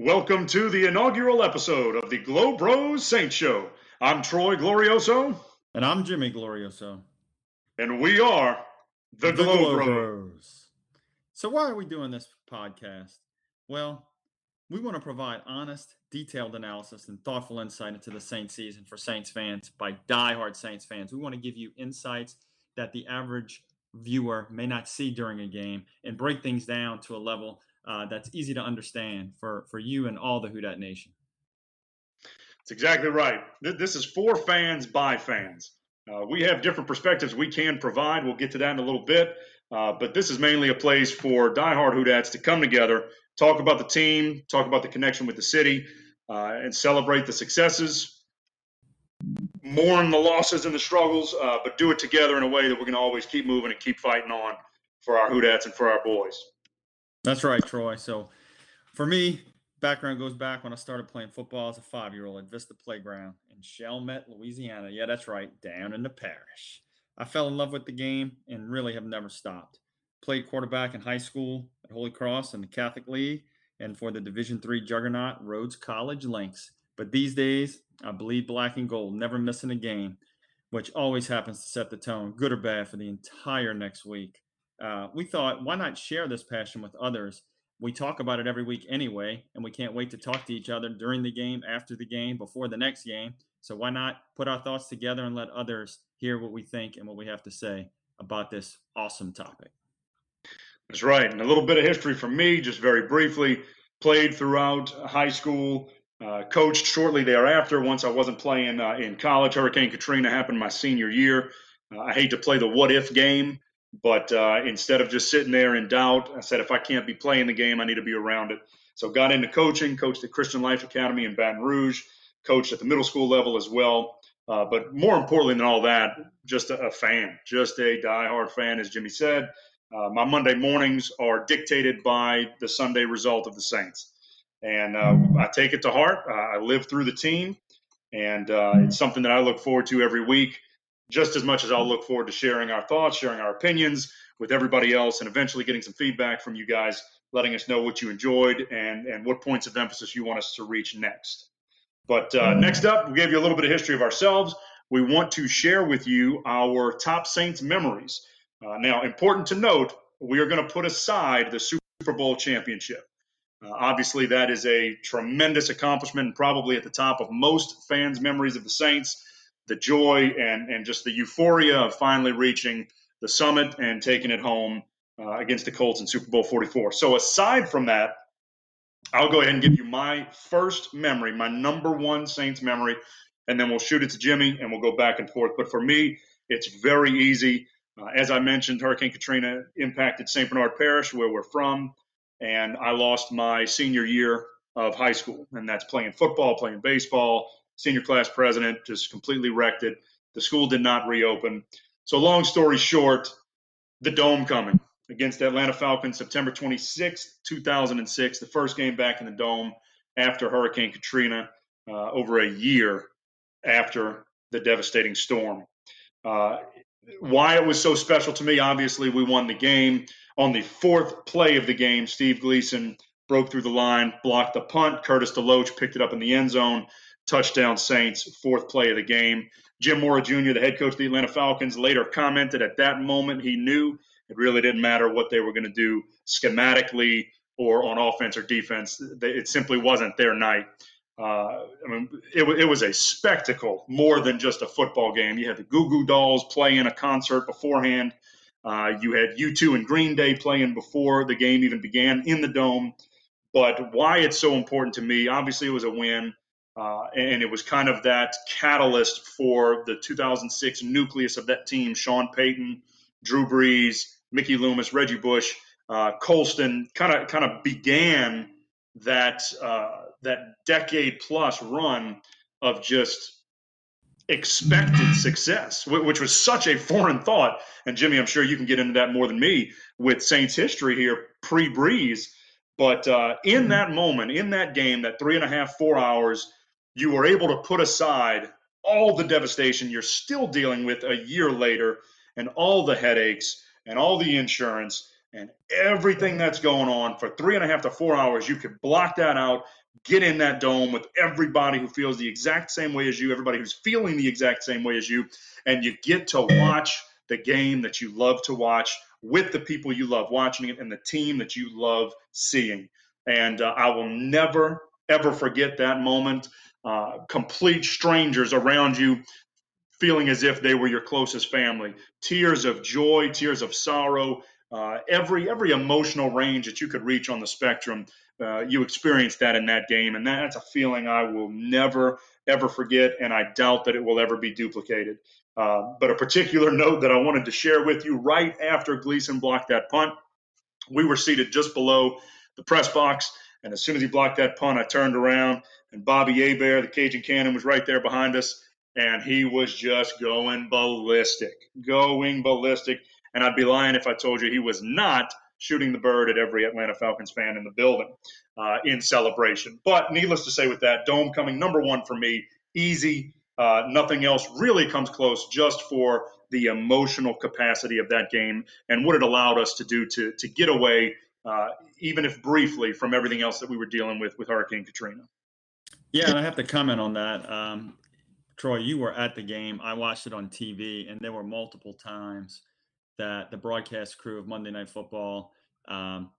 Welcome to the inaugural episode of the Glow Bros Saint Show. I'm Troy Glorioso. And I'm Jimmy Glorioso. And we are the, the Glow, Glow Bros. Bros. So, why are we doing this podcast? Well, we want to provide honest, detailed analysis and thoughtful insight into the Saints season for Saints fans by diehard Saints fans. We want to give you insights that the average viewer may not see during a game and break things down to a level uh, that's easy to understand for, for you and all the Who Dat Nation. That's exactly right. This is for fans by fans. Uh, we have different perspectives we can provide. We'll get to that in a little bit. Uh, but this is mainly a place for diehard Who Dats to come together, talk about the team, talk about the connection with the city, uh, and celebrate the successes, mourn the losses and the struggles, uh, but do it together in a way that we're going to always keep moving and keep fighting on for our Who Dats and for our boys. That's right, Troy. So for me, background goes back when I started playing football as a five year old at Vista Playground in Chalmette, Louisiana. Yeah, that's right, down in the parish. I fell in love with the game and really have never stopped. Played quarterback in high school at Holy Cross in the Catholic League and for the Division three juggernaut Rhodes College Lynx. But these days, I bleed black and gold, never missing a game, which always happens to set the tone, good or bad, for the entire next week uh, we thought, why not share this passion with others? We talk about it every week anyway, and we can't wait to talk to each other during the game, after the game, before the next game. So why not put our thoughts together and let others hear what we think and what we have to say about this awesome topic? That's right. And a little bit of history from me, just very briefly. Played throughout high school, uh, coached shortly thereafter. Once I wasn't playing uh, in college, Hurricane Katrina happened my senior year. Uh, I hate to play the what if game, but uh, instead of just sitting there in doubt, I said, if I can't be playing the game, I need to be around it. So got into coaching, coached at Christian Life Academy in Baton Rouge, coached at the middle school level as well. Uh, but more importantly than all that, just a, a, fan, just a diehard fan, as Jimmy said. Uh, my Monday mornings are dictated by the Sunday result of the Saints. And uh, I take it to heart. I live through the team, and uh, it's something that I look forward to every week just as much as I'll look forward to sharing our thoughts, sharing our opinions with everybody else, and eventually getting some feedback from you guys, letting us know what you enjoyed and, and what points of emphasis you want us to reach next. But uh, next up, we gave you a little bit of history of ourselves. We want to share with you our top Saints memories. Uh, now, important to note, we are going to put aside the Super Bowl championship. Uh, obviously, that is a tremendous accomplishment and probably at the top of most fans' memories of the Saints the joy and, and just the euphoria of finally reaching the summit and taking it home uh, against the Colts in Super Bowl 44. So, aside from that, I'll go ahead and give you my first memory, my number one Saints memory, and then we'll shoot it to Jimmy and we'll go back and forth. But for me, it's very easy. Uh, as I mentioned, Hurricane Katrina impacted St. Bernard Parish, where we're from, and I lost my senior year of high school, and that's playing football, playing baseball, senior class president, just completely wrecked it. The school did not reopen. So, long story short, the Domecoming against Atlanta Falcons September 26, 2006, the first game back in the dome after Hurricane Katrina, uh, over a year after the devastating storm. Uh, why it was so special to me, obviously, we won the game. On the fourth play of the game, Steve Gleason broke through the line, blocked the punt. Curtis Deloatch picked it up in the end zone touchdown Saints, fourth play of the game. Jim Mora Jr., the head coach of the Atlanta Falcons, later commented at that moment he knew it really didn't matter what they were going to do schematically or on offense or defense. It simply wasn't their night. Uh, I mean, it, it, was a spectacle more than just a football game. You had the Goo Goo Dolls playing a concert beforehand. Uh, you had U2 and Green Day playing before the game even began in the dome. But why it's so important to me, obviously, it was a win. Uh, and it was kind of that catalyst for the 2006 nucleus of that team Sean Payton, Drew Brees, Mickey Loomis, Reggie Bush, uh, Colston kind of kind of began that uh, that decade plus run of just expected success, which was such a foreign thought. And Jimmy, I'm sure you can get into that more than me with Saints history here pre Brees. But uh, in mm-hmm. that moment, in that game, that three and a half, four hours, you were able to put aside all the devastation you're still dealing with a year later and all the headaches and all the insurance and everything that's going on for three and a half to four hours. You could block that out, get in that dome with everybody who feels the exact same way as you, everybody who's feeling the exact same way as you, and you get to watch the game that you love to watch with the people you love watching it and the team that you love seeing. And uh, I will never, ever forget that moment. Uh, complete strangers around you feeling as if they were your closest family. Tears of joy, tears of sorrow, uh, every every emotional range that you could reach on the spectrum, uh, you experienced that in that game, and that's a feeling I will never ever forget, and I doubt that it will ever be duplicated. Uh, but a particular note that I wanted to share with you right after Gleason blocked that punt, we were seated just below the press box, and as soon as he blocked that punt, I turned around, and Bobby Hebert, the Cajun Cannon, was right there behind us and he was just going ballistic, going ballistic. And I'd be lying if I told you he was not shooting the bird at every Atlanta Falcons fan in the building uh, in celebration. But needless to say, with that, Domecoming number one for me, easy. Uh, nothing else really comes close just for the emotional capacity of that game and what it allowed us to do to, to get away, uh, even if briefly, from everything else that we were dealing with with Hurricane Katrina. Yeah, I have to comment on that. Um, Troy, you were at the game. I watched it on TV, and there were multiple times that the broadcast crew of Monday Night Football um,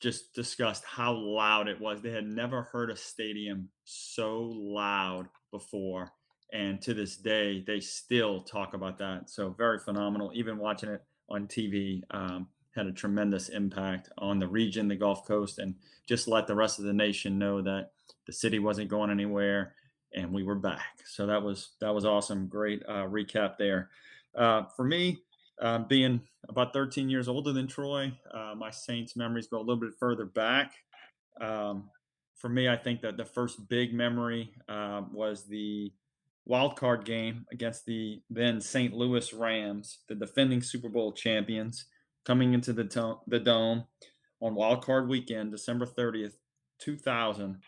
just discussed how loud it was. They had never heard a stadium so loud before. And to this day, they still talk about that. So, very phenomenal. Even watching it on TV um, had a tremendous impact on the region, the Gulf Coast, and just let the rest of the nation know that the city wasn't going anywhere and we were back. So that was that was awesome. Great uh, recap there. Uh, for me, uh, being about 13 years older than Troy, uh, my Saints memories go a little bit further back. Um, for me, I think that the first big memory uh, was the wild card game against the then St. Louis Rams, the defending Super Bowl champions, coming into the, to- the dome on wild card weekend, December 30th, 2000.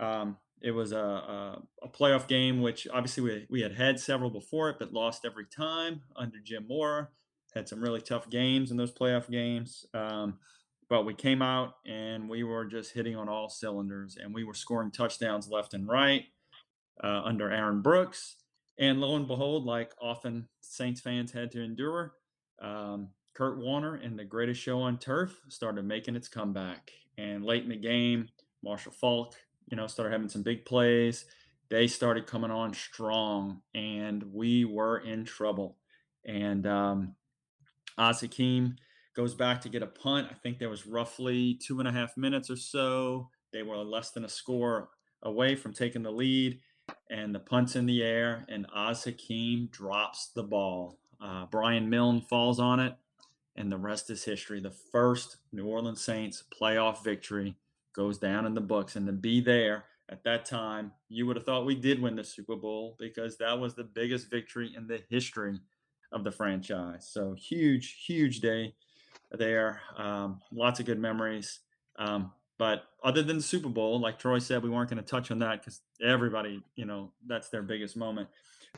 Um, it was a, a, a, playoff game, which obviously we, we had had several before it, but lost every time under Jim Mora. Had some really tough games in those playoff games. Um, but we came out and we were just hitting on all cylinders and we were scoring touchdowns left and right uh, under Aaron Brooks. And lo and behold, like often Saints fans had to endure, um, Kurt Warner and the greatest show on turf started making its comeback. And late in the game, Marshall Faulk you know, started having some big plays. They started coming on strong, and we were in trouble. And um, Az Hakim goes back to get a punt. I think there was roughly two and a half minutes or so. They were less than a score away from taking the lead, and the punt's in the air, and Hakim drops the ball. Uh, Brian Milne falls on it, and the rest is history. The first New Orleans Saints playoff victory goes down in the books. And to be there at that time, you would have thought we did win the Super Bowl because that was the biggest victory in the history of the franchise. So huge, huge day there. Um, lots of good memories. Um, but other than the Super Bowl, like Troy said, we weren't going to touch on that because everybody, you know, that's their biggest moment.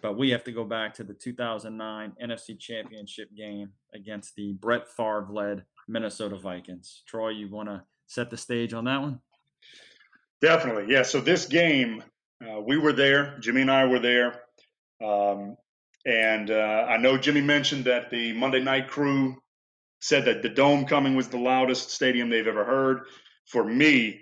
But we have to go back to the 2009 NFC Championship game against the Brett Favre led Minnesota Vikings. Troy, you want to set the stage on that one? Definitely, yeah. So this game, uh, we were there. Jimmy and I were there, um, and uh, I know Jimmy mentioned that the Monday night crew said that the Domecoming was the loudest stadium they've ever heard. For me,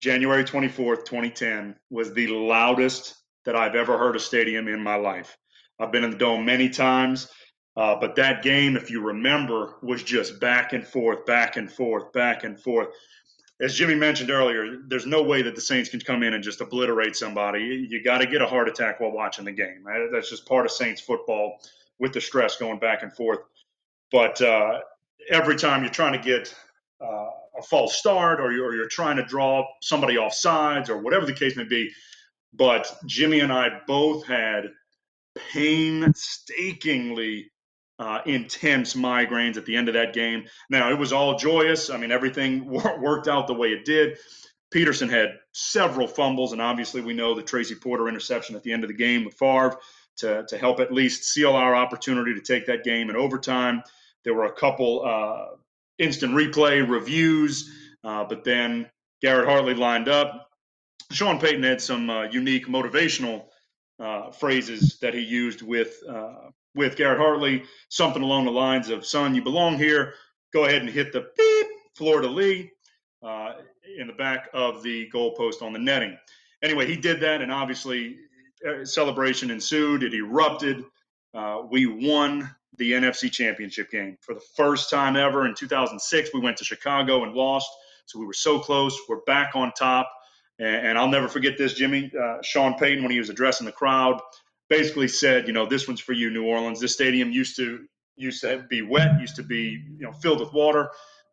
January 24th, 2010 was the loudest that I've ever heard a stadium in my life. I've been in the dome many times. Uh, but that game, if you remember, was just back and forth, back and forth, back and forth. As Jimmy mentioned earlier, there's no way that the Saints can come in and just obliterate somebody. You got to get a heart attack while watching the game. That's just part of Saints football with the stress going back and forth. But uh, every time you're trying to get uh, a false start or you're, or you're trying to draw somebody off sides or whatever the case may be, but Jimmy and I both had painstakingly uh, intense migraines at the end of that game. Now, it was all joyous. I mean, everything worked out the way it did. Peterson had several fumbles, and obviously, we know the Tracy Porter interception at the end of the game with Favre to, to help at least seal our opportunity to take that game in overtime. There were a couple uh, instant replay reviews, uh, but then Garrett Hartley lined up, Sean Payton had some uh, unique motivational uh, phrases that he used with uh, with Garrett Hartley, something along the lines of "Son, you belong here. Go ahead and hit the beep Florida Lee uh, in the back of the goalpost on the netting." Anyway, he did that, and obviously, uh, celebration ensued. It erupted. Uh, we won the NFC Championship game for the first time ever in 2006. We went to Chicago and lost, so we were so close. We're back on top. And, and I'll never forget this, Jimmy. Uh, Sean Payton, when he was addressing the crowd, basically said, you know, this one's for you, New Orleans. This stadium used to used to be wet, used to be you know filled with water.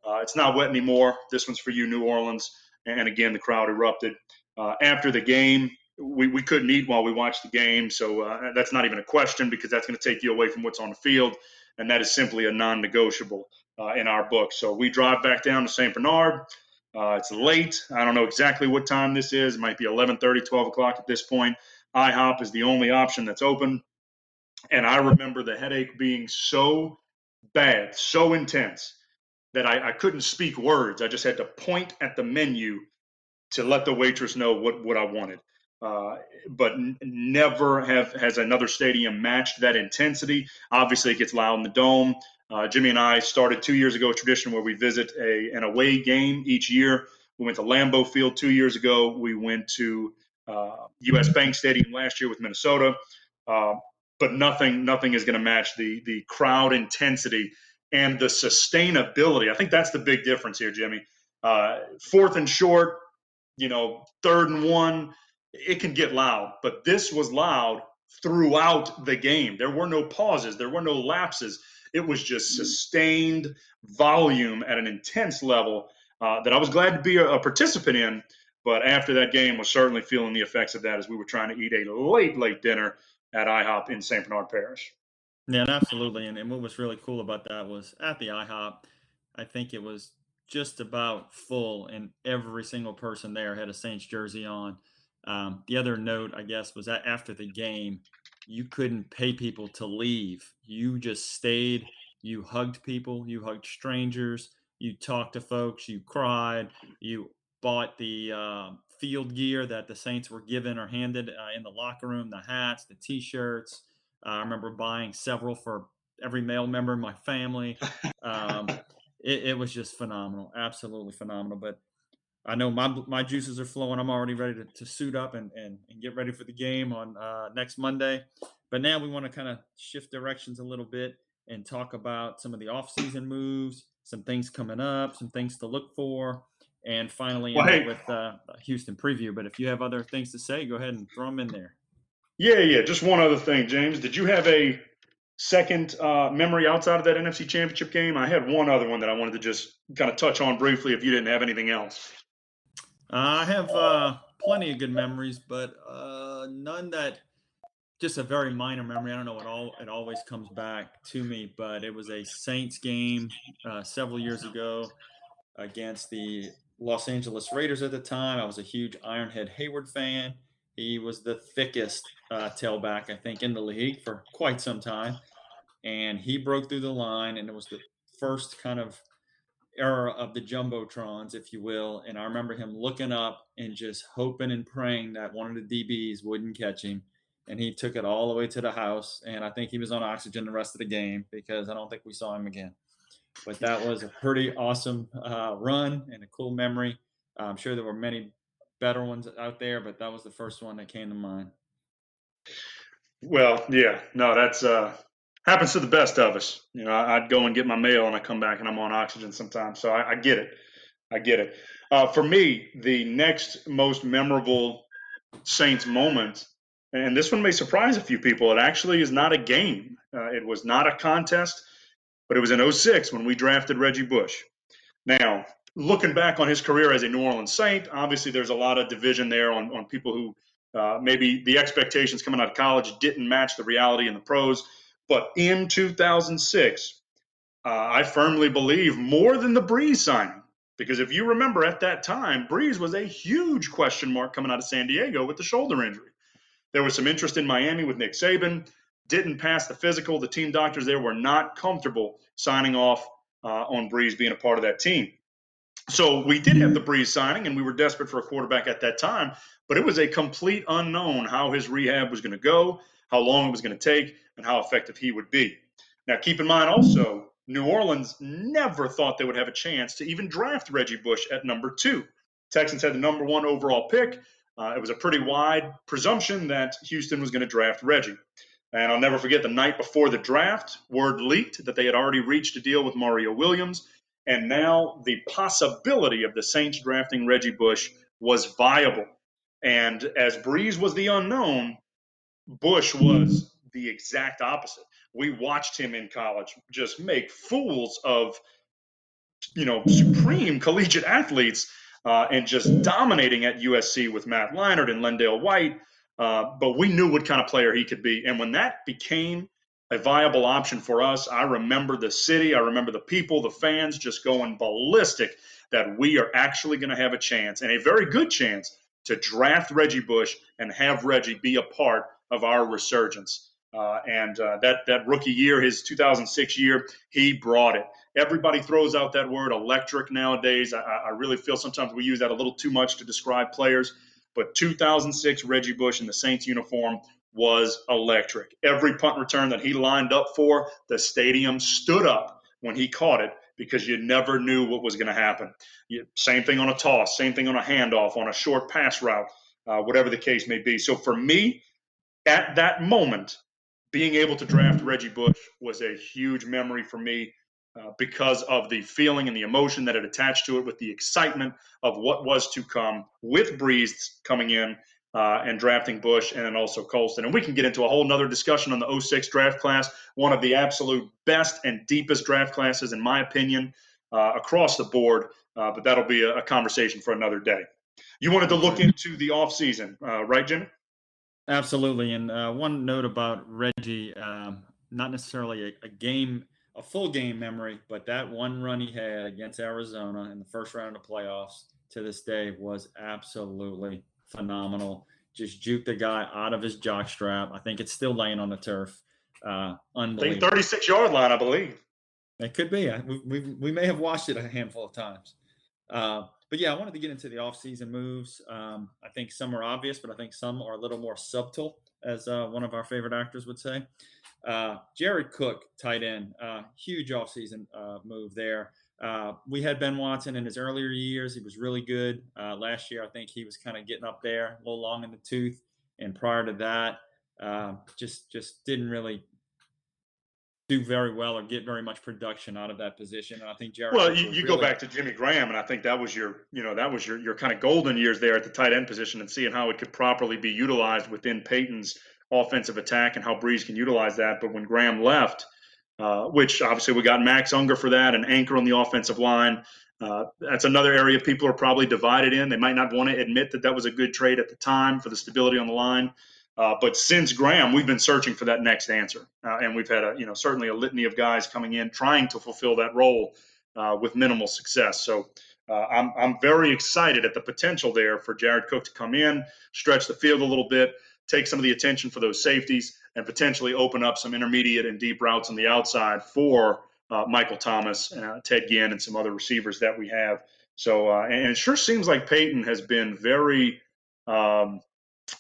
Uh, it's not wet anymore. This one's for you, New Orleans. And again, the crowd erupted. Uh, after the game, we, we couldn't eat while we watched the game. So uh, that's not even a question because that's going to take you away from what's on the field. And that is simply a non negotiable uh, in our book. So we drive back down to St. Bernard. Uh, it's late. I don't know exactly what time this is. It might be 11:30, 12 o'clock at this point. IHOP is the only option that's open. And I remember the headache being so bad, so intense that I, I couldn't speak words. I just had to point at the menu to let the waitress know what, what I wanted. Uh, but n- never have has another stadium matched that intensity. Obviously, it gets loud in the dome. Uh, Jimmy and I started two years ago a tradition where we visit a an away game each year. We went to Lambeau Field two years ago. We went to U.S. Bank Stadium last year with Minnesota. Uh, but nothing nothing is going to match the the crowd intensity and the sustainability. I think that's the big difference here, Jimmy. Uh, fourth and short, you know, third and one, it can get loud, but this was loud throughout the game. There were no pauses, there were no lapses. It was just sustained volume at an intense level uh, that I was glad to be a, a, participant in. But after that game, was certainly feeling the effects of that as we were trying to eat a late, late dinner at IHOP in St. Bernard Parish. Yeah, absolutely. And, and what was really cool about that was at the IHOP, I think it was just about full, and every single person there had a Saints jersey on. Um, the other note, I guess, was that after the game, you couldn't pay people to leave. You just stayed. You hugged people. You hugged strangers. You talked to folks. You cried. You bought the uh, field gear that the Saints were given or handed uh, in the locker room the hats, the t shirts. Uh, I remember buying several for every male member in my family. Um, it, it was just phenomenal. Absolutely phenomenal. But I know my my juices are flowing. I'm already ready to, to suit up and, and, and get ready for the game on uh, next Monday. But now we want to kind of shift directions a little bit and talk about some of the offseason moves, some things coming up, some things to look for, and finally well, hey, with uh, Houston preview. But if you have other things to say, go ahead and throw them in there. Yeah, yeah. Just one other thing, James. Did you have a second uh, memory outside of that NFC Championship game? I had one other one that I wanted to just kind of touch on briefly. If you didn't have anything else. I have uh, plenty of good memories, but uh, none that just a very minor memory. I don't know. It all it always comes back to me, but it was a Saints game uh, several years ago against the Los Angeles Raiders at the time. I was a huge Ironhead Heyward fan. He was the thickest uh, tailback, I think, in the league for quite some time, and he broke through the line, and it was the first kind of era of the jumbotrons, if you will. And I remember him looking up and just hoping and praying that one of the DBs wouldn't catch him. And he took it all the way to the house. And I think he was on oxygen the rest of the game because I don't think we saw him again. But that was a pretty awesome uh, run and a cool memory. I'm sure there were many better ones out there, but that was the first one that came to mind. Well, yeah, no, that's uh, happens to the best of us. You know, I'd go and get my mail and I come back and I'm on oxygen sometimes. So I, I get it. I get it. Uh, for me, the next most memorable Saints moment, and this one may surprise a few people, it actually is not a game. Uh, it was not a contest, but it was in 06 when we drafted Reggie Bush. Now, looking back on his career as a New Orleans Saint, obviously there's a lot of division there on, on people who uh, maybe the expectations coming out of college didn't match the reality in the pros. But in 2006, uh, I firmly believe more than the Brees signing. Because if you remember at that time, Brees was a huge question mark coming out of San Diego with the shoulder injury. There was some interest in Miami with Nick Saban, didn't pass the physical. The team doctors there were not comfortable signing off uh, on Brees being a part of that team. So we did have the Brees signing, and we were desperate for a quarterback at that time, but it was a complete unknown how his rehab was going to go, how long it was going to take, and how effective he would be. Now, keep in mind also, New Orleans never thought they would have a chance to even draft Reggie Bush at number two. Texans had the number one overall pick. Uh, it was a pretty wide presumption that Houston was going to draft Reggie. And I'll never forget the night before the draft, word leaked that they had already reached a deal with Mario Williams. And now the possibility of the Saints drafting Reggie Bush was viable. And as Brees was the unknown, Bush was the exact opposite. We watched him in college just make fools of, you know, supreme collegiate athletes uh, and just dominating at USC with Matt Leinart and LenDale White uh, but we knew what kind of player he could be. And when that became a viable option for us, I remember the city, I remember the people, the fans just going ballistic that we are actually going to have a chance and a very good chance to draft Reggie Bush and have Reggie be a part of our resurgence. Uh, and uh, that that rookie year, his 2006 year, he brought it. Everybody throws out that word electric nowadays. I, I really feel sometimes we use that a little too much to describe players. But 2006 Reggie Bush in the Saints uniform was electric. Every punt return that he lined up for, the stadium stood up when he caught it because you never knew what was going to happen. You, same thing on a toss, same thing on a handoff, on a short pass route, uh, whatever the case may be. So for me, at that moment, being able to draft Reggie Bush was a huge memory for me uh, because of the feeling and the emotion that it attached to it, with the excitement of what was to come with Brees coming in uh, and drafting Bush and then also Colston. And we can get into a whole nother discussion on the 06 draft class, one of the absolute best and deepest draft classes, in my opinion, uh, across the board. Uh, but that'll be a, a, conversation for another day. You wanted to look into the offseason, uh, right, Jimmy? Absolutely. And uh, one note about Reggie, not necessarily a, a game a full game memory, but that one run he had against Arizona in the first round of the playoffs to this day was absolutely phenomenal. Just juke the guy out of his jock strap. I think it's still laying on the turf. Uh, unbelievable. 36 yard line, I believe. It could be. We, we, we may have watched it a handful of times. Uh, but yeah, I wanted to get into the offseason moves. Um, I think some are obvious, but I think some are a little more subtle, as uh, one of our favorite actors would say. Uh, Jared Cook, tight end, uh, huge offseason uh, move there. Uh, we had Ben Watson in his earlier years. He was really good. Uh, last year, I think he was kind of getting up there, a little long in the tooth. And prior to that, uh, just just didn't really do very well or get very much production out of that position. And I think Jared. Well, you, you really... go back to Jimmy Graham, and I think that was your, you know, that was your your kind of golden years there at the tight end position, and seeing how it could properly be utilized within Payton's offensive attack and how Brees can utilize that. But when Graham left, uh, which obviously we got Max Unger for that, an anchor on the offensive line. Uh, that's another area people are probably divided in. They might not want to admit that that was a good trade at the time for the stability on the line. Uh, but since Graham, we've been searching for that next answer, uh, and we've had a you know certainly a litany of guys coming in trying to fulfill that role uh, with minimal success. So uh, I'm I'm very excited at the potential there for Jared Cook to come in, stretch the field a little bit, take some of the attention for those safeties and potentially open up some intermediate and deep routes on the outside for uh, Michael Thomas, uh, Ted Ginn, and some other receivers that we have. So, and it sure seems like Payton has been very, um,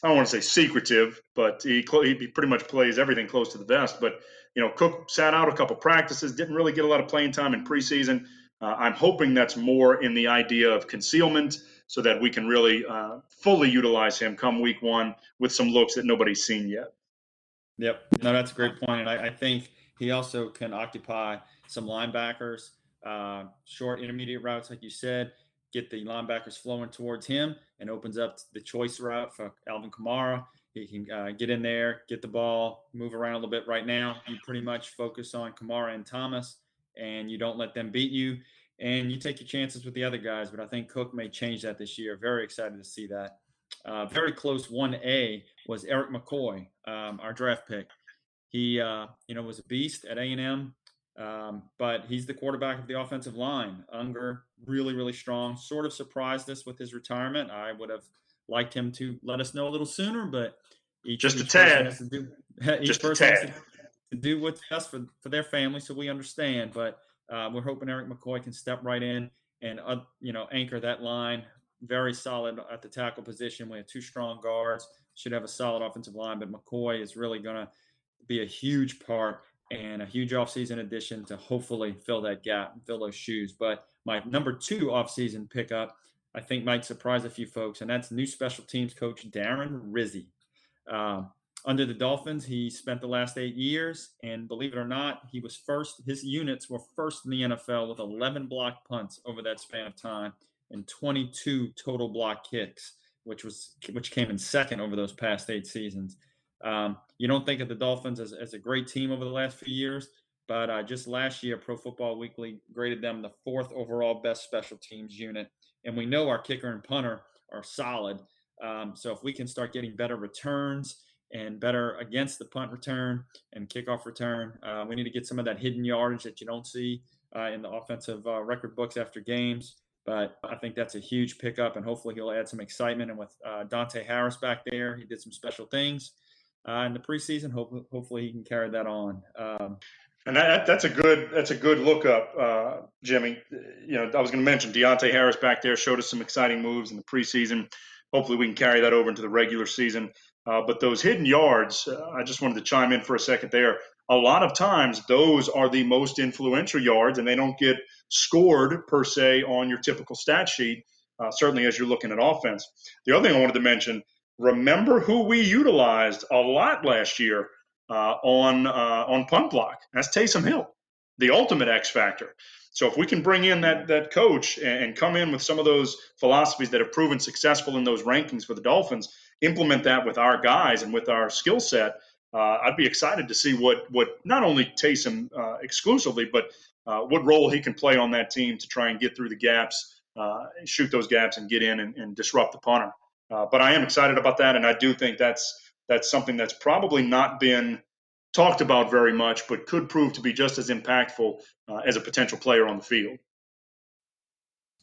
I don't want to say secretive, but he, he pretty much plays everything close to the vest. But, you know, Cook sat out a couple practices, didn't really get a lot of playing time in preseason. Uh, I'm hoping that's more in the idea of concealment so that we can really uh, fully utilize him come week one with some looks that nobody's seen yet. Yep. No, that's a great point. And I, I think he also can occupy some linebackers, uh, short, intermediate routes, like you said, get the linebackers flowing towards him and opens up the choice route for Alvin Kamara. He can uh, get in there, get the ball, move around a little bit. Right now, you pretty much focus on Kamara and Thomas, and you don't let them beat you and you take your chances with the other guys. But I think Cook may change that this year. Very excited to see that. Uh, very close 1A was Erik McCoy, um, our draft pick. He, uh, you know, was a beast at A&M, um, but he's the quarterback of the offensive line. Unger, really, really strong. Sort of surprised us with his retirement. I would have liked him to let us know a little sooner, but each, just each a tad. Has to do, each just person. Has to, to do what's best for, for their family, so we understand. But uh, we're hoping Erik McCoy can step right in and uh, you know anchor that line. Very solid at the tackle position. We have two strong guards. Should have a solid offensive line, but McCoy is really going to be a huge part and a huge offseason addition to hopefully fill that gap and fill those shoes. But my number two offseason pickup, I think might surprise a few folks, and that's new special teams coach Darren Rizzi. Um, under the Dolphins, he spent the last eight years, and believe it or not, he was first. His units were first in the NFL with 11 block punts over that span of time and 22 total block kicks, which was which came in second over those past eight seasons. Um, you don't think of the Dolphins as, as a great team over the last few years, but uh, just last year, Pro Football Weekly graded them the fourth overall best special teams unit, and we know our kicker and punter are solid. Um, so if we can start getting better returns and better against the punt return and kickoff return. Uh, we need to get some of that hidden yardage that you don't see uh, in the offensive uh, record books after games. But I think that's a huge pickup, and hopefully he'll add some excitement. And with uh, Deonte Harris back there, he did some special things in the preseason. Hope, hopefully he can carry that on. Um, and that, that's a good that's a good lookup, uh, Jimmy. You know, I was going to mention Deonte Harris back there showed us some exciting moves in the preseason. Hopefully, we can carry that over into the regular season. Uh, but those hidden yards, uh, I just wanted to chime in for a second there. A lot of times, those are the most influential yards, and they don't get scored per se on your typical stat sheet, uh, certainly as you're looking at offense. The other thing I wanted to mention remember who we utilized a lot last year uh, on, uh, on punt block? That's Taysom Hill, the ultimate X factor. So if we can bring in that that coach and, come in with some of those philosophies that have proven successful in those rankings for the Dolphins, implement that with our guys and with our skill set, uh, I'd be excited to see what what not only Taysom uh, exclusively, but uh, what role he can play on that team to try and get through the gaps, uh, shoot those gaps, and get in and, and disrupt the punter. Uh, but I am excited about that, and I do think that's that's something that's probably not been talked about very much, but could prove to be just as impactful uh, as a potential player on the field.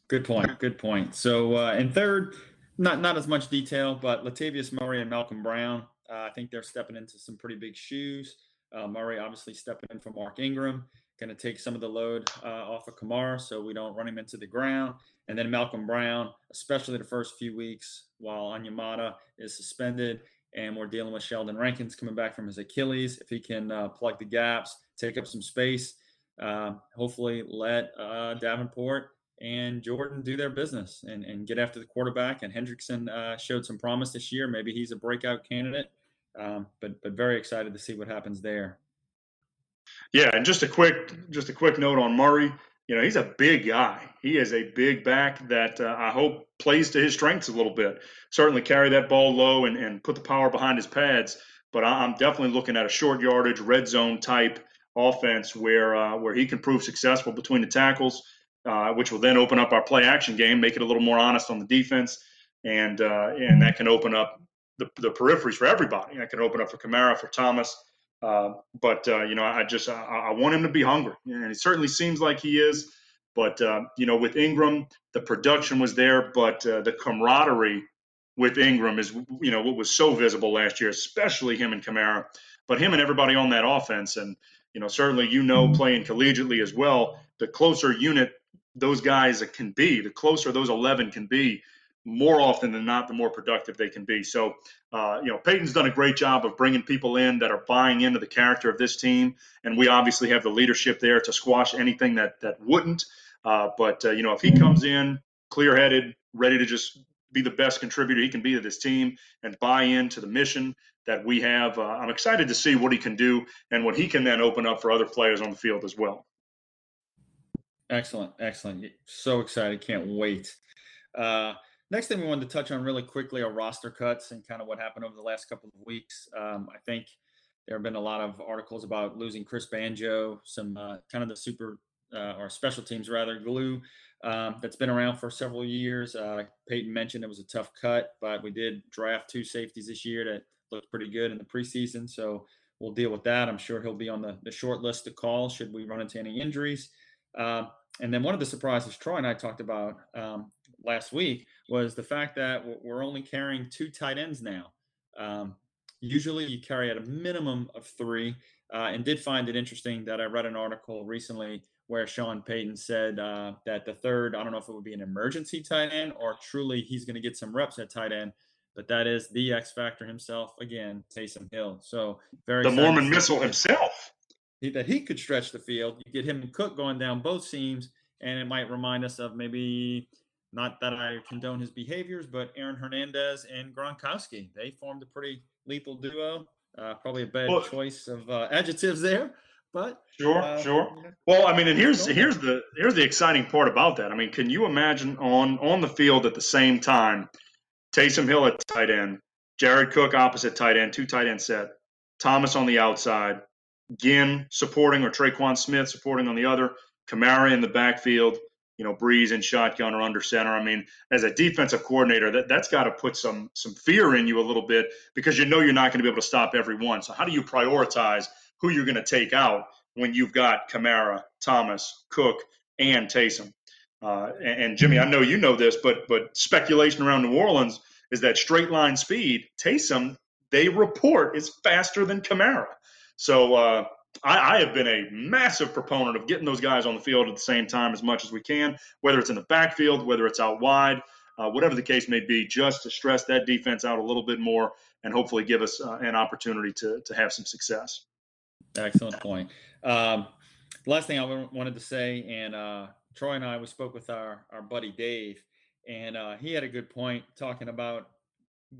Good point. Good point. So, and third, not not as much detail, but Latavius Murray and Malcolm Brown, uh, I think they're stepping into some pretty big shoes. Uh, Murray obviously stepping in for Mark Ingram, going to take some of the load uh, off of Kamara so we don't run him into the ground. And then Malcolm Brown, especially the first few weeks while Onyemata is suspended and we're dealing with Sheldon Rankins coming back from his Achilles. If he can uh, plug the gaps, take up some space, uh, hopefully let uh, Davenport and Jordan do their business and, and get after the quarterback. And Hendrickson uh, showed some promise this year. Maybe he's a breakout candidate, um, but but very excited to see what happens there. Yeah, and just a quick just a quick note on Murray. You know, he's a big guy. He is a big back that uh, I hope plays to his strengths a little bit. Certainly carry that ball low and, and put the power behind his pads. But I'm definitely looking at a short yardage, red zone type offense where uh, where he can prove successful between the tackles uh, which will then open up our play action game, make it a little more honest on the defense, and uh, and that can open up the, the peripheries for everybody. That can open up for Kamara, for Thomas. Uh, but uh, you know, I just I, I, want him to be hungry, and it certainly seems like he is. But uh, you know, with Ingram, the production was there, but uh, the camaraderie with Ingram is you know what was so visible last year, especially him and Kamara, but him and everybody on that offense, and you know, certainly you know mm-hmm. playing collegiately as well. The closer unit those guys can be, the closer those 11 can be, more often than not, the more productive they can be. So, uh, you know, Payton's done a great job of bringing people in that are buying into the character of this team, and we obviously have the leadership there to squash anything that that wouldn't. Uh, but uh, you know, if he comes in clear-headed, ready to just be the best contributor he can be to this team and buy into the mission that we have, uh, I'm excited to see what he can do and what he can then open up for other players on the field as well. Excellent, excellent. So excited, can't wait. Uh, next thing we wanted to touch on really quickly are roster cuts and kind of what happened over the last couple of weeks. Um, I think there have been a lot of articles about losing Chris Banjo, some uh, kind of the super uh, or special teams rather glue um, that's been around for several years. Uh, Payton mentioned it was a tough cut, but we did draft two safeties this year that looked pretty good in the preseason. So we'll deal with that. I'm sure he'll be on the, the short list to call should we run into any injuries. Um, and then one of the surprises Troy and I talked about um, last week was the fact that we're only carrying two tight ends now. Um, usually you carry at a minimum of three, uh, and did find it interesting that I read an article recently where Sean Payton said uh, that the third, I don't know if it would be an emergency tight end or truly he's going to get some reps at tight end, but that is the X factor himself again, Taysom Hill. So very the Mormon missile himself. That he could stretch the field. You get him and Cook going down both seams, and it might remind us of maybe not that I condone his behaviors, but Aaron Hernandez and Gronkowski. They formed a pretty lethal duo. Uh, probably a bad well, choice of uh, adjectives there, but sure, uh, sure. well, I mean, and here's here's the here's the exciting part about that. I mean, can you imagine on on the field at the same time, Taysom Hill at tight end, Jared Cook opposite tight end, two tight end set, Thomas on the outside, Ginn supporting or Tre'Quan Smith supporting on the other, Kamara in the backfield you know, Brees and shotgun or under center. I mean, as a defensive coordinator, that that's got to put some some fear in you a little bit because you know you're not going to be able to stop every one. So how do you prioritize who you're going to take out when you've got Kamara, Thomas, Cook, and Taysom? Uh, and, and, Jimmy, I know you know this, but but speculation around New Orleans is that straight line speed. Taysom, they report is faster than Kamara. So uh, I, I, have been a massive proponent of getting those guys on the field at the same time as much as we can, whether it's in the backfield, whether it's out wide, uh, whatever the case may be, just to stress that defense out a little bit more and hopefully give us uh, an opportunity to, to have some success. Excellent point. Um, last thing I wanted to say, and uh, Troy and I, we spoke with our, our buddy Dave, and uh, he had a good point talking about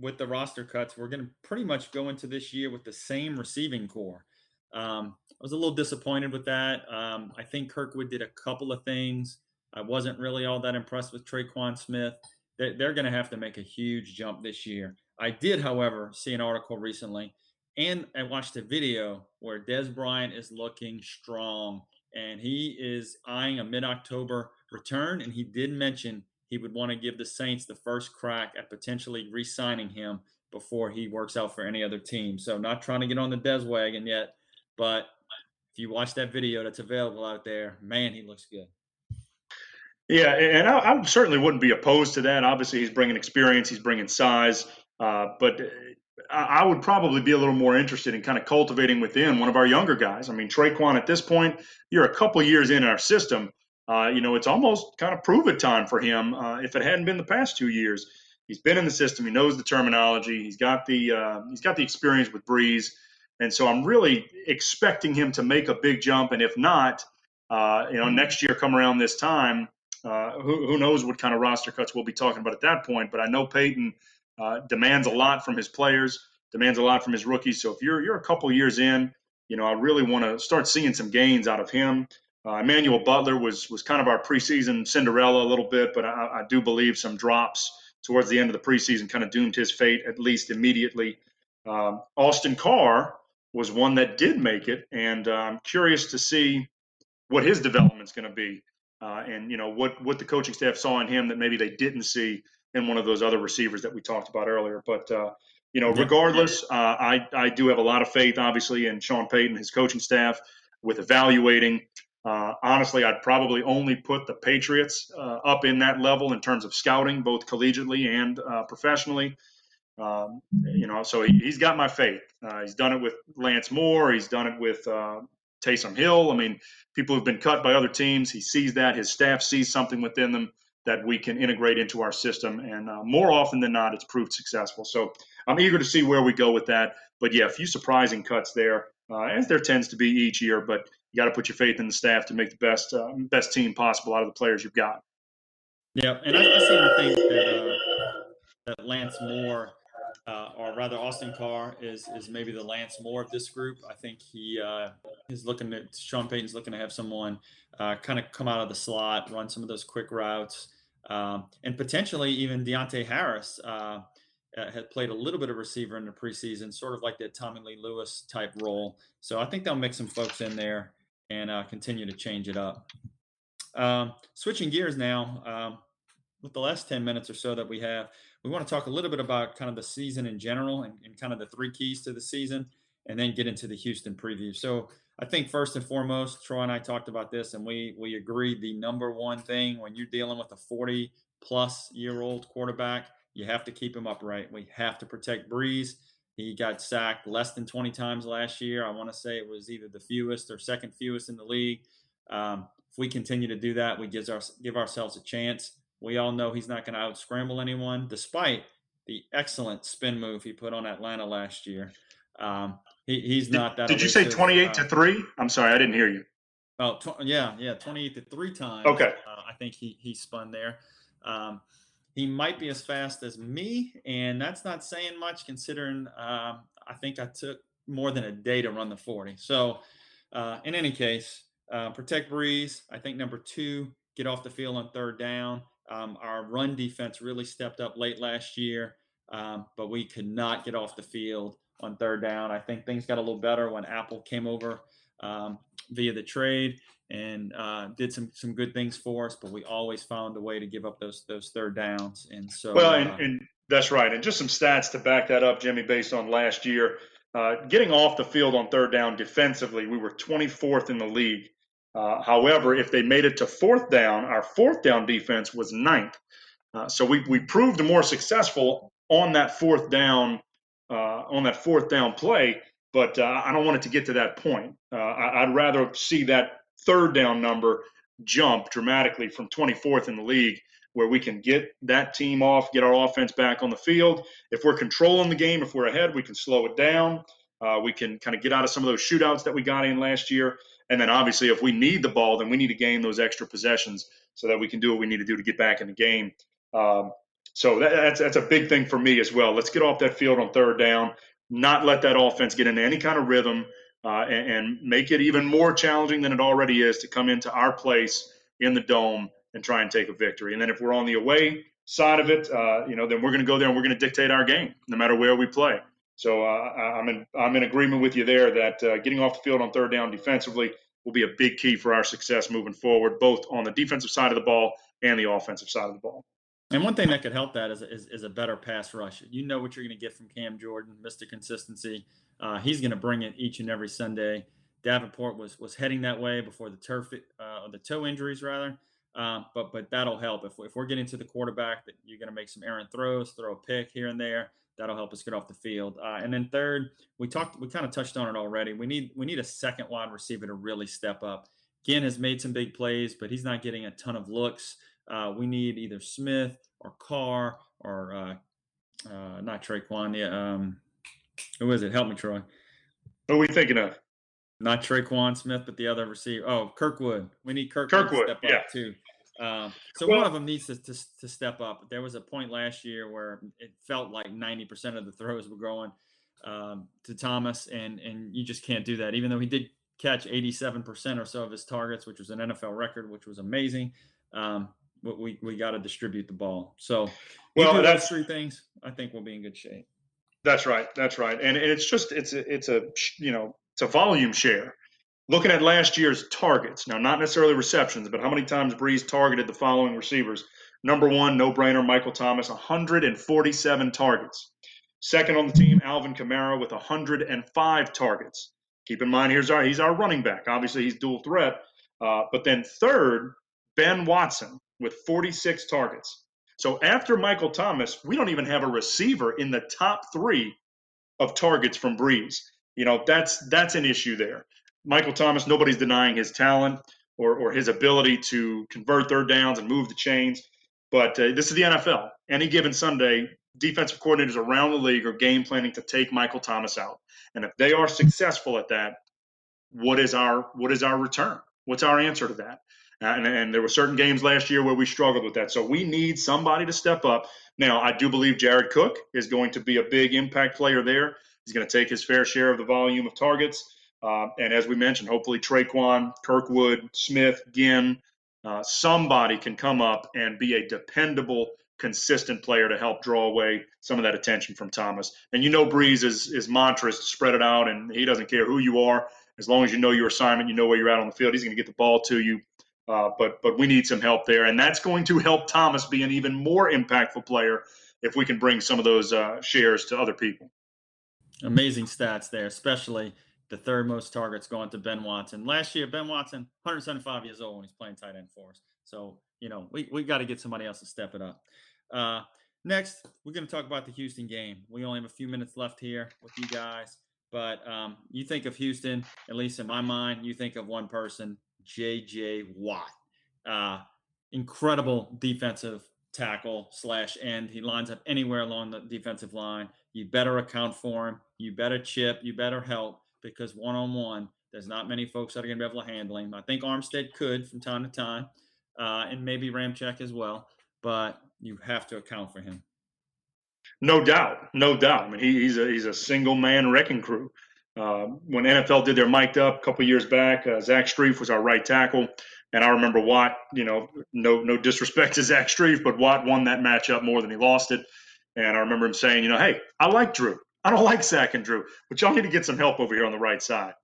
with the roster cuts, we're going to pretty much go into this year with the same receiving corps. Um, I was a little disappointed with that. Um, I think Kirkwood did a couple of things. I wasn't really all that impressed with Tre'Quan Smith. They're, they're going to have to make a huge jump this year. I did, however, see an article recently, and I watched a video where Dez Bryant is looking strong, and he is eyeing a mid-October return. And he did mention he would want to give the Saints the first crack at potentially re-signing him before he works out for any other team. So, not trying to get on the Dez wagon yet but if you watch that video that's available out there, man, he looks good. Yeah, and I, I certainly wouldn't be opposed to that. Obviously, he's bringing experience, he's bringing size, uh, but I would probably be a little more interested in kind of cultivating within one of our younger guys. I mean, Tre'Quan, at this point, you're a couple years in our system. Uh, you know, it's almost kind of prove it time for him. Uh, if it hadn't been the past two years, he's been in the system. He knows the terminology. He's got the uh, he's got the experience with Brees. And so I'm really expecting him to make a big jump. And if not, uh, you know, next year come around this time, uh, who, who, knows what kind of roster cuts we'll be talking about at that point. But I know Payton uh, demands a lot from his players, demands a lot from his rookies. So if you're you're a couple years in, you know, I really want to start seeing some gains out of him. Uh, Emmanuel Butler was was kind of our preseason Cinderella a little bit, but I, I do believe some drops towards the end of the preseason kind of doomed his fate at least immediately. Um, Austin Carr was one that did make it, and uh, I'm curious to see what his development's going to be, uh, and you know what what the coaching staff saw in him that maybe they didn't see in one of those other receivers that we talked about earlier. But uh, you know, regardless, uh, I I do have a lot of faith, obviously, in Sean Payton, his coaching staff, with evaluating. Uh, honestly, I'd probably only put the Patriots uh, up in that level in terms of scouting, both collegiately and professionally. Um, you know, so he, has got my faith. Uh, he's done it with Lance Moore. He's done it with uh, Taysom Hill. I mean, people have been cut by other teams. He sees that. His staff sees something within them that we can integrate into our system. And uh, more often than not, it's proved successful. So I'm eager to see where we go with that. But yeah, a few surprising cuts there, uh, as there tends to be each year. But you got to put your faith in the staff to make the best uh, best team possible out of the players you've got. Yeah, and I, I seem to think that uh, that Lance Moore uh, or rather Austin Carr is is maybe the Lance Moore of this group. I think he uh, is looking at Sean Payton's looking to have someone uh, kind of come out of the slot, run some of those quick routes, um, and potentially even Deonte Harris uh, uh, had played a little bit of receiver in the preseason, sort of like that Tommy Lee Lewis type role. So I think they'll mix some folks in there and uh, continue to change it up. Um, switching gears now, um, with the last ten minutes or so that we have we want to talk a little bit about kind of the season in general and, and kind of the three keys to the season, and then get into the Houston preview. So I think first and foremost, Troy and I talked about this, and we we agreed the number one thing when you're dealing with a 40 plus year old quarterback, you have to keep him upright. We have to protect Brees. He got sacked less than 20 times last year. I want to say it was either the fewest or second fewest in the league. Um, if we continue to do that, we our, give ourselves a chance. We all know he's not going to out scramble anyone, despite the excellent spin move he put on Atlanta last year. Um, he, he's not that. Did you say twenty-eight uh, to three? I'm sorry, I didn't hear you. Oh, tw- yeah, yeah, twenty-eight to three times. Okay, uh, I think he he spun there. Um, he might be as fast as me, and that's not saying much considering uh, I think I took more than a day to run the 40. So, uh, in any case, uh, protect Brees. I think number two, get off the field on third down. Um, our run defense really stepped up late last year, um, but we could not get off the field on third down. I think things got a little better when Apple came over um, via the trade and uh, did some some good things for us, but we always found a way to give up those those third downs. And so, well, and, uh, and that's right. And just some stats to back that up, Jimmy, based on last year. Uh, getting off the field on third down defensively, we were 24th in the league. Uh, however, if they made it to fourth down, our fourth down defense was ninth. Uh, so we, we proved more successful on that fourth down uh, on that fourth down play. But uh, I don't want it to get to that point. Uh, I, I'd rather see that third down number jump dramatically from 24th in the league where we can get that team off, get our offense back on the field. If we're controlling the game, if we're ahead, we can slow it down. Uh, we can kind of get out of some of those shootouts that we got in last year. And then obviously, if we need the ball, then we need to gain those extra possessions so that we can do what we need to do to get back in the game. Um, so that, that's that's a big thing for me as well. Let's get off that field on third down, not let that offense get into any kind of rhythm, uh, and, and make it even more challenging than it already is to come into our place in the dome and try and take a victory. And then if we're on the away side of it, uh, you know, then we're going to go there and we're going to dictate our game no matter where we play. So uh, I'm in I'm in agreement with you there that uh, getting off the field on third down defensively will be a big key for our success moving forward, both on the defensive side of the ball and the offensive side of the ball. And one thing that could help that is, is, is a better pass rush. You know what you're going to get from Cam Jordan, Mr. Consistency. Uh, he's going to bring it each and every Sunday. Davenport was was heading that way before the turf, uh, the toe injuries rather. Um, but but that'll help if, if we're getting to the quarterback that you're going to make some errant throws, throw a pick here and there. That'll help us get off the field. Uh, and then third, we talked, we kind of touched on it already. We need we need a second wide receiver to really step up. Ginn has made some big plays, but he's not getting a ton of looks. Uh, we need either Smith or Carr or uh, uh, not Tre'Quan. Yeah, um, who is it? Help me, Troy. Who are we thinking of? Not Tre'Quan Smith, but the other receiver. Oh, Kirkwood. We need Kirkwood, Kirkwood to step yeah. up too. Um, so well, one of them needs to, to, to, step up. There was a point last year where it felt like 90% of the throws were going um, to Thomas, and and you just can't do that. Even though he did catch 87% or so of his targets, which was an NFL record, which was amazing. Um, but we we got to distribute the ball. So well, that's three things. I think we'll be in good shape. That's right. That's right. And it's just it's a, it's a you know it's a volume share. Looking at last year's targets, now not necessarily receptions, but how many times Brees targeted the following receivers. Number one, no brainer, Michael Thomas, 147 targets. Second on the team, Alvin Kamara with 105 targets. Keep in mind, here's our he's our running back. Obviously, he's dual threat. Uh, but then third, Ben Watson with 46 targets. So after Michael Thomas, we don't even have a receiver in the top three of targets from Brees. You know, that's that's an issue there. Michael Thomas, nobody's denying his talent or, or his ability to convert third downs and move the chains. But uh, this is the NFL. Any given Sunday, defensive coordinators around the league are game planning to take Michael Thomas out. And if they are successful at that, what is our what is our return? What's our answer to that? And, and, there were certain games last year where we struggled with that. So we need somebody to step up. Now, I do believe Jared Cook is going to be a big impact player there. He's going to take his fair share of the volume of targets. Uh, and as we mentioned, hopefully Tre'Quan, Kirkwood, Smith, Ginn, uh, somebody can come up and be a dependable, consistent player to help draw away some of that attention from Thomas. And you know, Brees is mantra is spread it out, and he doesn't care who you are as long as you know your assignment, you know where you're at on the field. He's going to get the ball to you. Uh, but but we need some help there, and that's going to help Thomas be an even more impactful player if we can bring some of those uh, shares to other people. Amazing stats there, especially the third most targets going to Ben Watson. Last year, Ben Watson, 175 years old when he's playing tight end for us. So, you know, we, we got to get somebody else to step it up. Uh, next, we're going to talk about the Houston game. We only have a few minutes left here with you guys. But um, you think of Houston, at least in my mind, you think of one person, J.J. Watt. Uh, incredible defensive tackle slash end. He lines up anywhere along the defensive line. You better account for him. You better chip. You better help because one on one, there's not many folks that are going to be able to handle him. I think Armstead could from time to time, uh, and maybe Ramczyk as well, but you have to account for him. No doubt, no doubt. I mean, he, he's a he's a single man wrecking crew. Uh, when NFL did their mic'd up a couple years back, uh, Zach Strief was our right tackle, and I remember Watt. You know, no no disrespect to Zach Strief, but Watt won that matchup more than he lost it. And I remember him saying, you know, hey, I like Drew. I don't like Zach and Drew, but y'all need to get some help over here on the right side.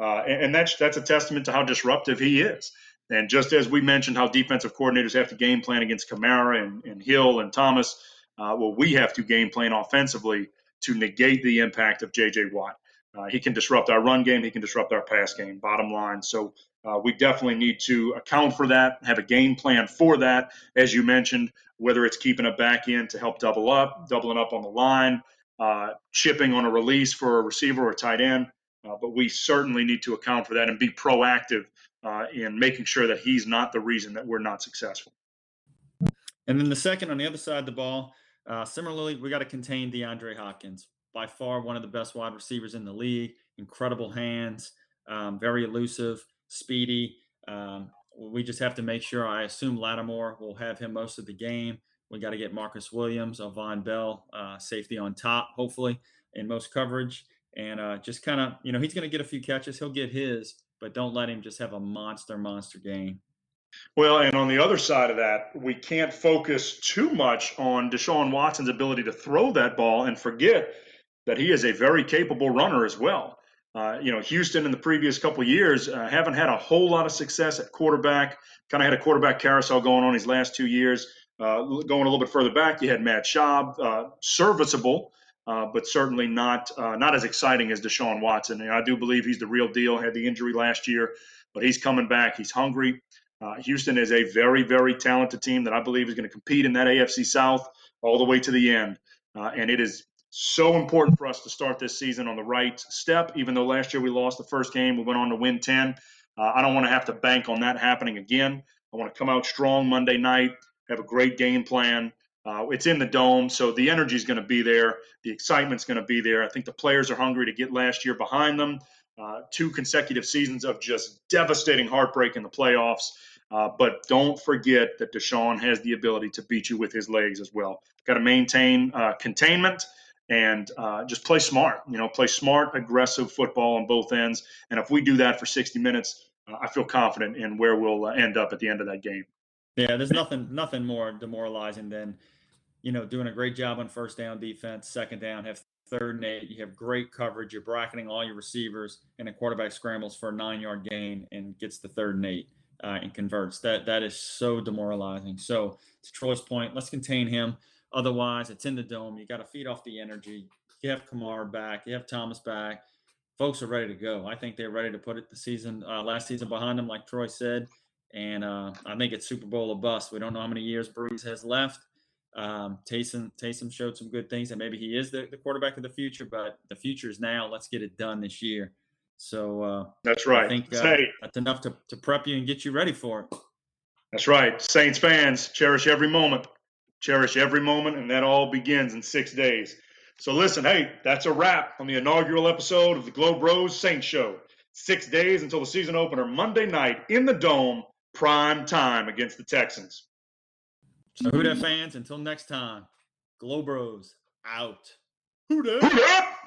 Uh, and, and that's that's a testament to how disruptive he is. And just as we mentioned how defensive coordinators have to game plan against Kamara and, and Hill and Thomas, uh, well, we have to game plan offensively to negate the impact of J.J. Watt. Uh, he can disrupt our run game. He can disrupt our pass game. Bottom line. So uh, we definitely need to account for that, have a game plan for that, as you mentioned, whether it's keeping a back end to help double up, doubling up on the line, uh, chipping on a release for a receiver or tight end. Uh, but we certainly need to account for that and be proactive uh, in making sure that he's not the reason that we're not successful. And then the second on the other side of the ball, uh, similarly, we got to contain DeAndre Hopkins, by far one of the best wide receivers in the league. Incredible hands, um, very elusive, speedy. Um, we just have to make sure. I assume Lattimore will have him most of the game. We got to get Marcus Williams, Vonn Bell, uh, safety on top, hopefully, in most coverage. And uh, just kind of, you know, he's going to get a few catches. He'll get his, but don't let him just have a monster, monster game. Well, and on the other side of that, we can't focus too much on Deshaun Watson's ability to throw that ball and forget that he is a very capable runner as well. Uh, you know, Houston in the previous couple years uh, haven't had a whole lot of success at quarterback. Kind of had a quarterback carousel going on these last two years. Uh, going a little bit further back, you had Matt Schaub, uh, serviceable, uh, but certainly not uh, not as exciting as Deshaun Watson. And I do believe he's the real deal. Had the injury last year, but he's coming back. He's hungry. Houston is a very very talented team that I believe is going to compete in that AFC South all the way to the end. and it is so important for us to start this season on the right step. Even though last year we lost the first game, we went on to win 10. Uh, I don't want to have to bank on that happening again. I want to come out strong Monday night, have a great game plan. Uh, it's in the dome, so the energy is going to be there. The excitement's going to be there. I think the players are hungry to get last year behind them. Uh, two consecutive seasons of just devastating heartbreak in the playoffs. Uh, but don't forget that Deshaun has the ability to beat you with his legs as well. Got to maintain uh, containment and uh, just play smart. You know, play smart, aggressive football on both ends. And if we do that for 60 minutes, uh, I feel confident in where we'll end up at the end of that game. Yeah, there's nothing nothing more demoralizing than you know doing a great job on first down defense, second down, have third and eight, you have great coverage, you're bracketing all your receivers, and a quarterback scrambles for a nine yard gain and gets the third and eight. Uh, and converts. That that is so demoralizing. So to Troy's point, let's contain him. Otherwise, it's in the dome. You got to feed off the energy. You have Kamara back. You have Thomas back. Folks are ready to go. I think they're ready to put it the season uh, last season behind them, like Troy said. And uh, I think it's Super Bowl or bust. We don't know how many years Brees has left. Um, Taysom, Taysom showed some good things, and maybe he is the, the quarterback of the future. But the future is now. Let's get it done this year. So uh, that's right. I think uh, that's enough to, to prep you and get you ready for it. That's right. Saints fans, cherish every moment. Cherish every moment, and that all begins in six days. So listen, hey, that's a wrap on the inaugural episode of the Globe Rose Saints Show. Six days until the season opener, Monday night in the Dome, prime time against the Texans. So who that fans, until next time, Globe Rose out. Who that?